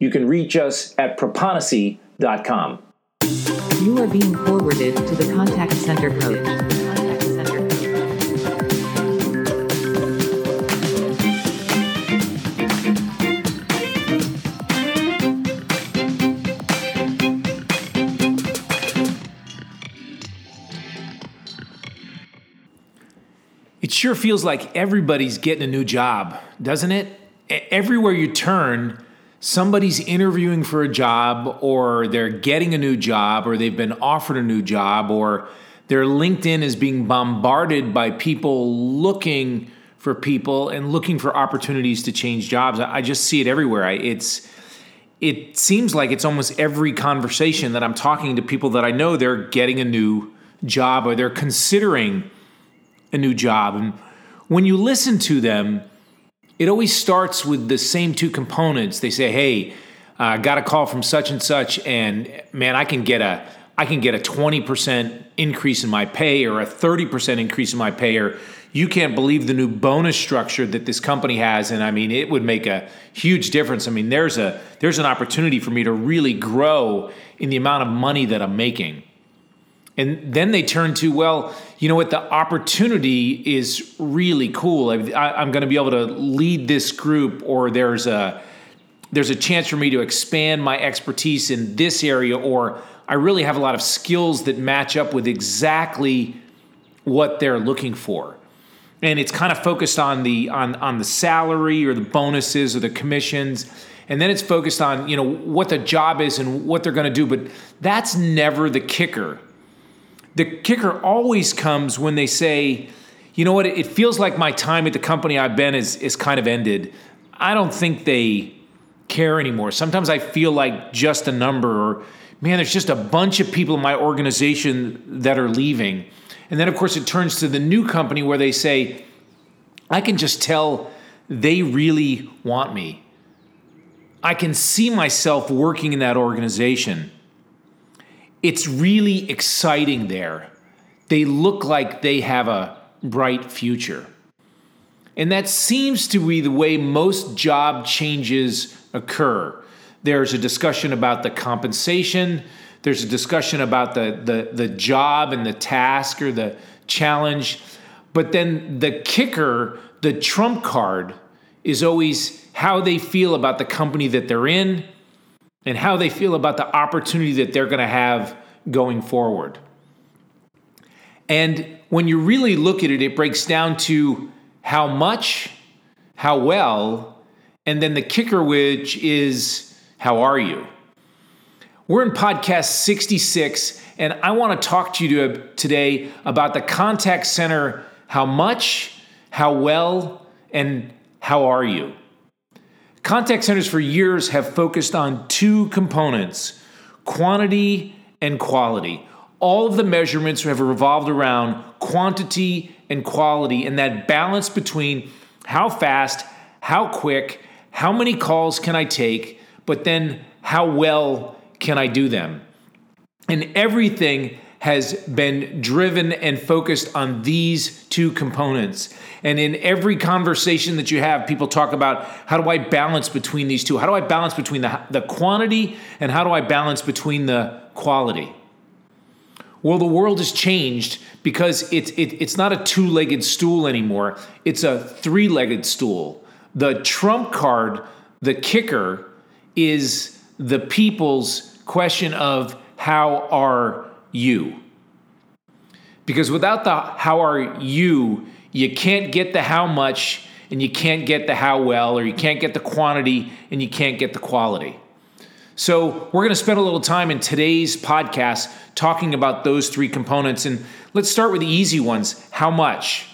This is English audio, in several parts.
You can reach us at proponisi.com. You are being forwarded to the contact center coach. Contact center coach. It sure feels like everybody's getting a new job, doesn't it? Everywhere you turn, somebody's interviewing for a job, or they're getting a new job, or they've been offered a new job, or their LinkedIn is being bombarded by people looking for people and looking for opportunities to change jobs. I just see it everywhere. I, it's it seems like it's almost every conversation that I'm talking to people that I know they're getting a new job or they're considering a new job. And when you listen to them, it always starts with the same two components. They say, "Hey, I got a call from such and such, and man, I can get a I can get a twenty percent increase in my pay or a thirty percent increase in my pay, or you can't believe the new bonus structure that this company has, and I mean, it would make a huge difference. I mean, there's a there's an opportunity for me to really grow in the amount of money that I'm making." And then they turn to, well, you know what? The opportunity is really cool. I, I'm going to be able to lead this group, or there's a there's a chance for me to expand my expertise in this area, or I really have a lot of skills that match up with exactly what they're looking for. And it's kind of focused on the on on the salary or the bonuses or the commissions. And then it's focused on, you know, what the job is and what they're going to do, but that's never the kicker the kicker always comes when they say, you know what, it feels like my time at the company I've been is, is kind of ended. I don't think they care anymore. Sometimes I feel like just a number, or man, there's just a bunch of people in my organization that are leaving. And then, of course, it turns to the new company where they say, I can just tell they really want me. I can see myself working in that organization it's really exciting there. They look like they have a bright future. And that seems to be the way most job changes occur. There's a discussion about the compensation, there's a discussion about the, the, the job and the task or the challenge. But then the kicker, the trump card, is always how they feel about the company that they're in and how they feel about the opportunity that they're going to have going forward. And when you really look at it, it breaks down to how much, how well, and then the kicker, which is how are you? We're in podcast 66, and I want to talk to you today about the contact center how much, how well, and how are you? Contact centers for years have focused on two components quantity and quality. All of the measurements have revolved around quantity and quality, and that balance between how fast, how quick, how many calls can I take, but then how well can I do them. And everything has been driven and focused on these two components. And in every conversation that you have, people talk about how do I balance between these two? How do I balance between the, the quantity and how do I balance between the quality? Well, the world has changed because it's it, it's not a two-legged stool anymore. It's a three-legged stool. The trump card, the kicker, is the people's question of how are you? Because without the how are you, you can't get the how much and you can't get the how well, or you can't get the quantity and you can't get the quality. So, we're going to spend a little time in today's podcast talking about those three components. And let's start with the easy ones how much?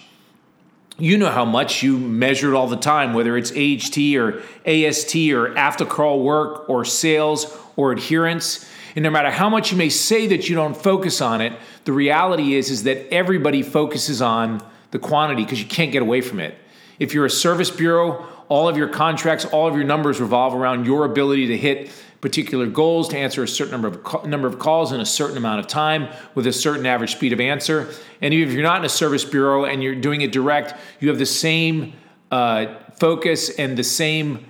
you know how much you measure it all the time, whether it's HT or AST or after call work or sales or adherence. And no matter how much you may say that you don't focus on it, the reality is, is that everybody focuses on the quantity because you can't get away from it. If you're a service bureau, all of your contracts, all of your numbers revolve around your ability to hit particular goals to answer a certain number of number of calls in a certain amount of time with a certain average speed of answer. And if you're not in a service bureau and you're doing it direct, you have the same uh, focus and the same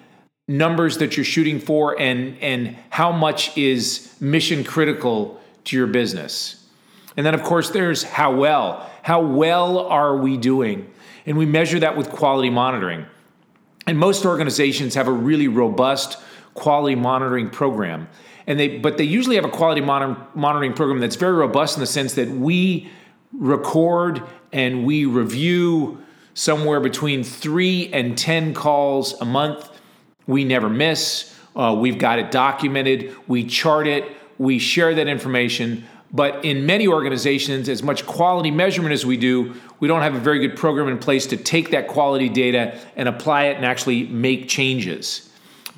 numbers that you're shooting for, and and how much is mission critical to your business. And then of course there's how well. How well are we doing? And we measure that with quality monitoring. And most organizations have a really robust quality monitoring program. And they, but they usually have a quality monitor, monitoring program that's very robust in the sense that we record and we review somewhere between three and 10 calls a month. We never miss. Uh, we've got it documented. We chart it. We share that information. But in many organizations, as much quality measurement as we do, we don't have a very good program in place to take that quality data and apply it and actually make changes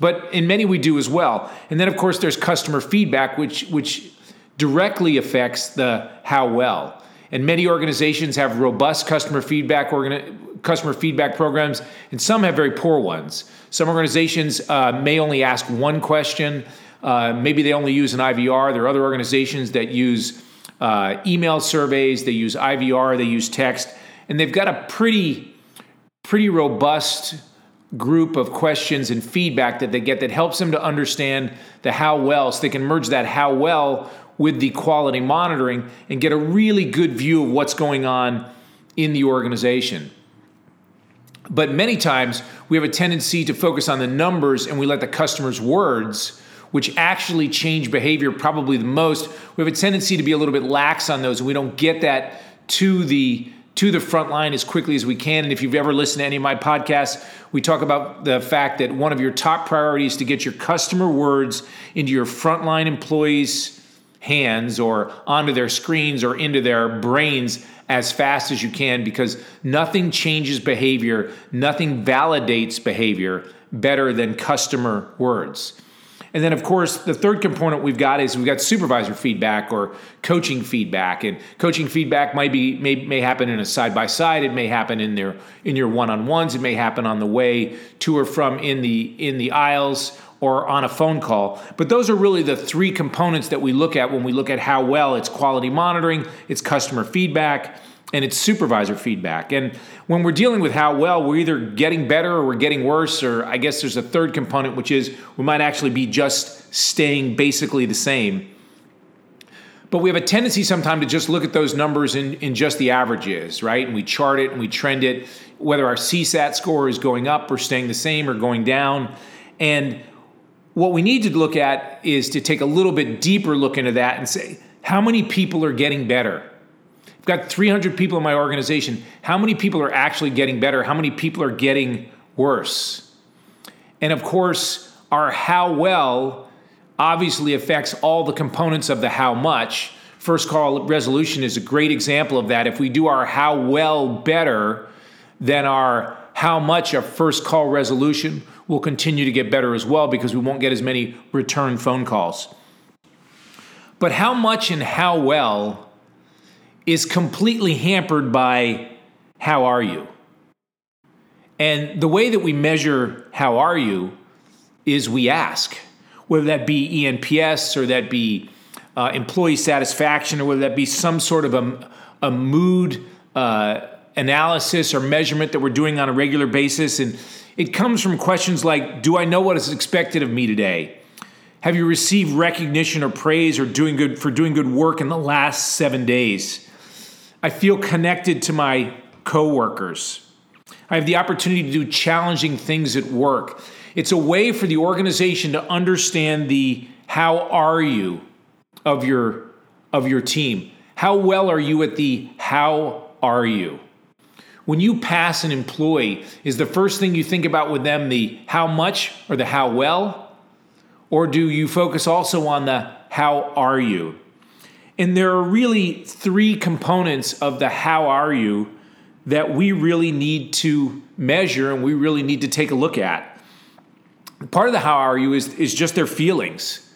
but in many we do as well. And then of course there's customer feedback, which which directly affects the how well. And many organizations have robust customer feedback customer feedback programs, and some have very poor ones. Some organizations uh, may only ask one question. Uh, maybe they only use an IVR. There are other organizations that use uh, email surveys. They use IVR. They use text, and they've got a pretty pretty robust group of questions and feedback that they get that helps them to understand the how well so they can merge that how well with the quality monitoring and get a really good view of what's going on in the organization. But many times we have a tendency to focus on the numbers and we let the customer's words, which actually change behavior probably the most, we have a tendency to be a little bit lax on those and we don't get that to the to the front line as quickly as we can. And if you've ever listened to any of my podcasts, we talk about the fact that one of your top priorities to get your customer words into your frontline employees' hands or onto their screens or into their brains as fast as you can because nothing changes behavior, nothing validates behavior better than customer words. And then, of course, the third component we've got is we've got supervisor feedback or coaching feedback. And coaching feedback might be may, may happen in a side by side. It may happen in their in your one on ones. It may happen on the way to or from in the in the aisles or on a phone call. But those are really the three components that we look at when we look at how well it's quality monitoring, it's customer feedback, and it's supervisor feedback. And when we're dealing with how well, we're either getting better or we're getting worse, or I guess there's a third component, which is we might actually be just staying basically the same. But we have a tendency sometimes to just look at those numbers in, in just the averages, right? And we chart it and we trend it, whether our CSAT score is going up or staying the same or going down. And what we need to look at is to take a little bit deeper look into that and say, how many people are getting better? I've got 300 people in my organization. How many people are actually getting better? How many people are getting worse? And of course, our how well obviously affects all the components of the how much. First call resolution is a great example of that. If we do our how well better than our how much a first call resolution will continue to get better as well because we won't get as many return phone calls. But how much and how well is completely hampered by how are you? And the way that we measure how are you is we ask, whether that be ENPS or that be uh, employee satisfaction or whether that be some sort of a, a mood uh, analysis or measurement that we're doing on a regular basis. And it comes from questions like Do I know what is expected of me today? Have you received recognition or praise or doing good for doing good work in the last seven days? I feel connected to my coworkers. I have the opportunity to do challenging things at work. It's a way for the organization to understand the how are you of your of your team. How well are you at the how are you? When you pass an employee, is the first thing you think about with them the how much or the how well? Or do you focus also on the how are you? And there are really three components of the how are you that we really need to measure and we really need to take a look at. Part of the how are you is, is just their feelings,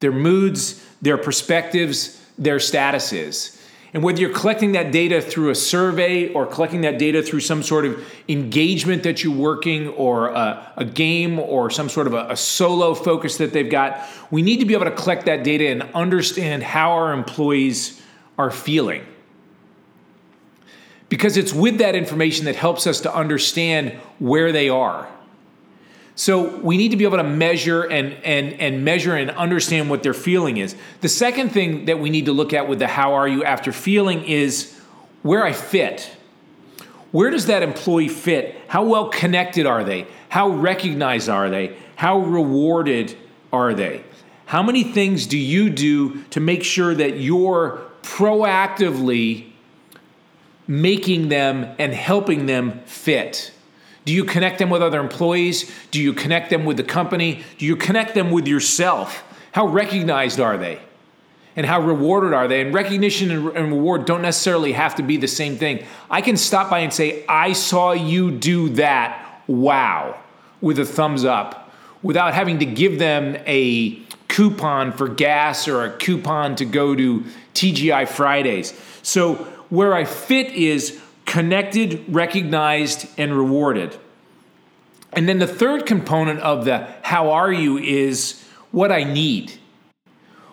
their moods, their perspectives, their statuses. And whether you're collecting that data through a survey or collecting that data through some sort of engagement that you're working or a, a game or some sort of a, a, solo focus that they've got, we need to be able to collect that data and understand how our employees are feeling. Because it's with that information that helps us to understand where they are. So we need to be able to measure and, and, and measure and understand what their feeling is. The second thing that we need to look at with the how are you after feeling is where I fit. Where does that employee fit? How well connected are they? How recognized are they? How rewarded are they? How many things do you do to make sure that you're proactively making them and helping them fit? Do you connect them with other employees? Do you connect them with the company? Do you connect them with yourself? How recognized are they? And how rewarded are they? And recognition and, reward don't necessarily have to be the same thing. I can stop by and say, I saw you do that. Wow. With a thumbs up without having to give them a coupon for gas or a coupon to go to TGI Fridays. So, where I fit is connected, recognized, and rewarded. And then the third component of the how are you is what I need.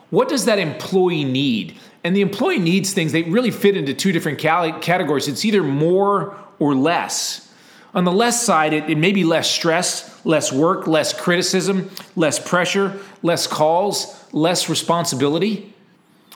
What does that employee need? And the employee needs things, they really fit into two different categories. It's either more or less. On the less side, it, it may be less stress, less work, less criticism, less pressure, less calls, less responsibility.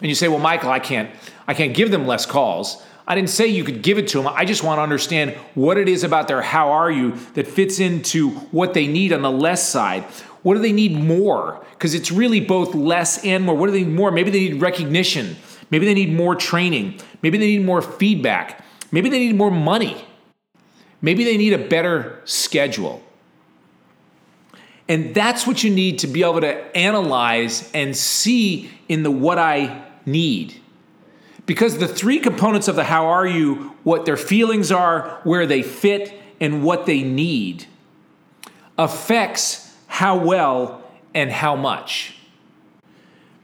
And you say, well, Michael, I can't, I can't give them less calls. I didn't say you could give it to them. I just want to understand what it is about their how are you that fits into what they need on the less side. What do they need more? Because it's really both less and more. What do they need more? Maybe they need recognition. Maybe they need more training. Maybe they need more feedback. Maybe they need more money. Maybe they need a better schedule. And that's what you need to be able to analyze and see in the what I need. Because the three components of the how are you, what their feelings are, where they fit, and what they need, affects how well and how much.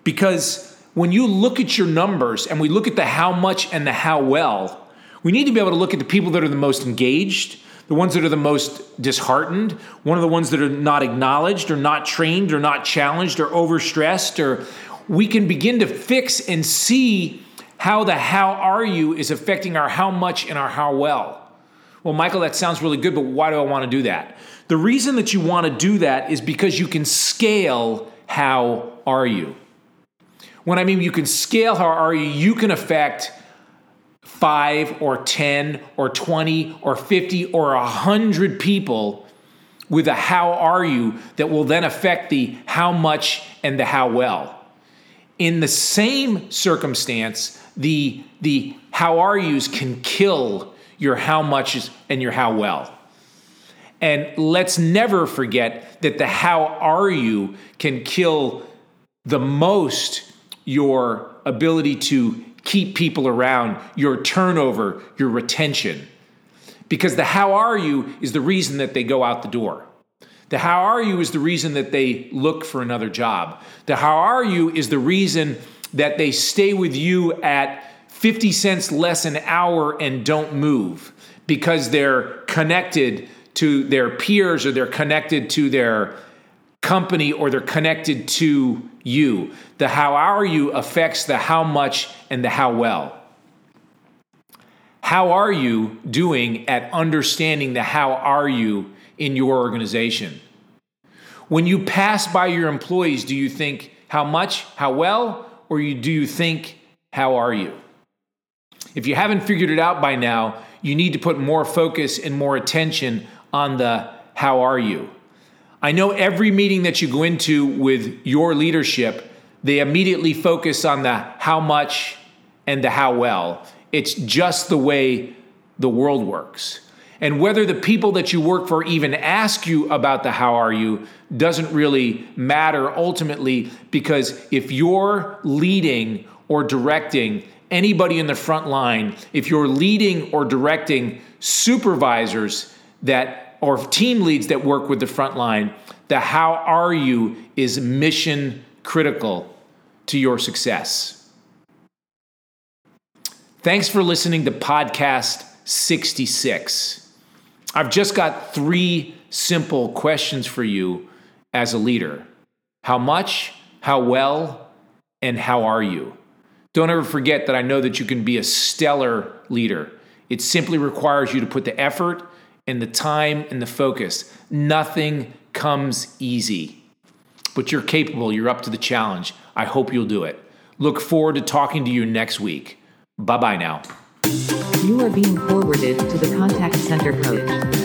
Because when you look at your numbers and we look at the how much and the how well, we need to be able to look at the people that are the most engaged, the ones that are the most disheartened, one of the ones that are not acknowledged or not trained or not challenged or overstressed, or we can begin to fix and see how the how are you is affecting our how much and our how well. Well, Michael, that sounds really good, but why do I want to do that? The reason that you want to do that is because you can scale how are you. When I mean you can scale how are you, you can affect five or 10 or 20 or 50 or 100 people with a how are you that will then affect the how much and the how well. In the same circumstance, the the how are yous can kill your how much and your how well. And let's never forget that the how are you can kill the most your ability to keep people around, your turnover, your retention. Because the how are you is the reason that they go out the door. The how are you is the reason that they look for another job. The how are you is the reason that they stay with you at 50 cents less an hour and don't move because they're connected to their peers or they're connected to their company or they're connected to you. The how are you affects the how much and the how well. How are you doing at understanding the how are you in your organization? When you pass by your employees, do you think how much, how well, or you, do you think, how are you? If you haven't figured it out by now, you need to put more focus and more attention on the how are you. I know every meeting that you go into with your leadership, they immediately focus on the how much and the how well. It's just the way the world works. And whether the people that you work for even ask you about the how are you doesn't really matter ultimately because if you're leading or directing anybody in the front line, if you're leading or directing supervisors that or team leads that work with the front line, the how are you is mission critical to your success. Thanks for listening to podcast 66. I've just got three simple questions for you as a leader How much, how well, and how are you? Don't ever forget that I know that you can be a stellar leader. It simply requires you to put the effort and the time and the focus. Nothing comes easy, but you're capable, you're up to the challenge. I hope you'll do it. Look forward to talking to you next week. Bye bye now. You are being forwarded to the contact center coach.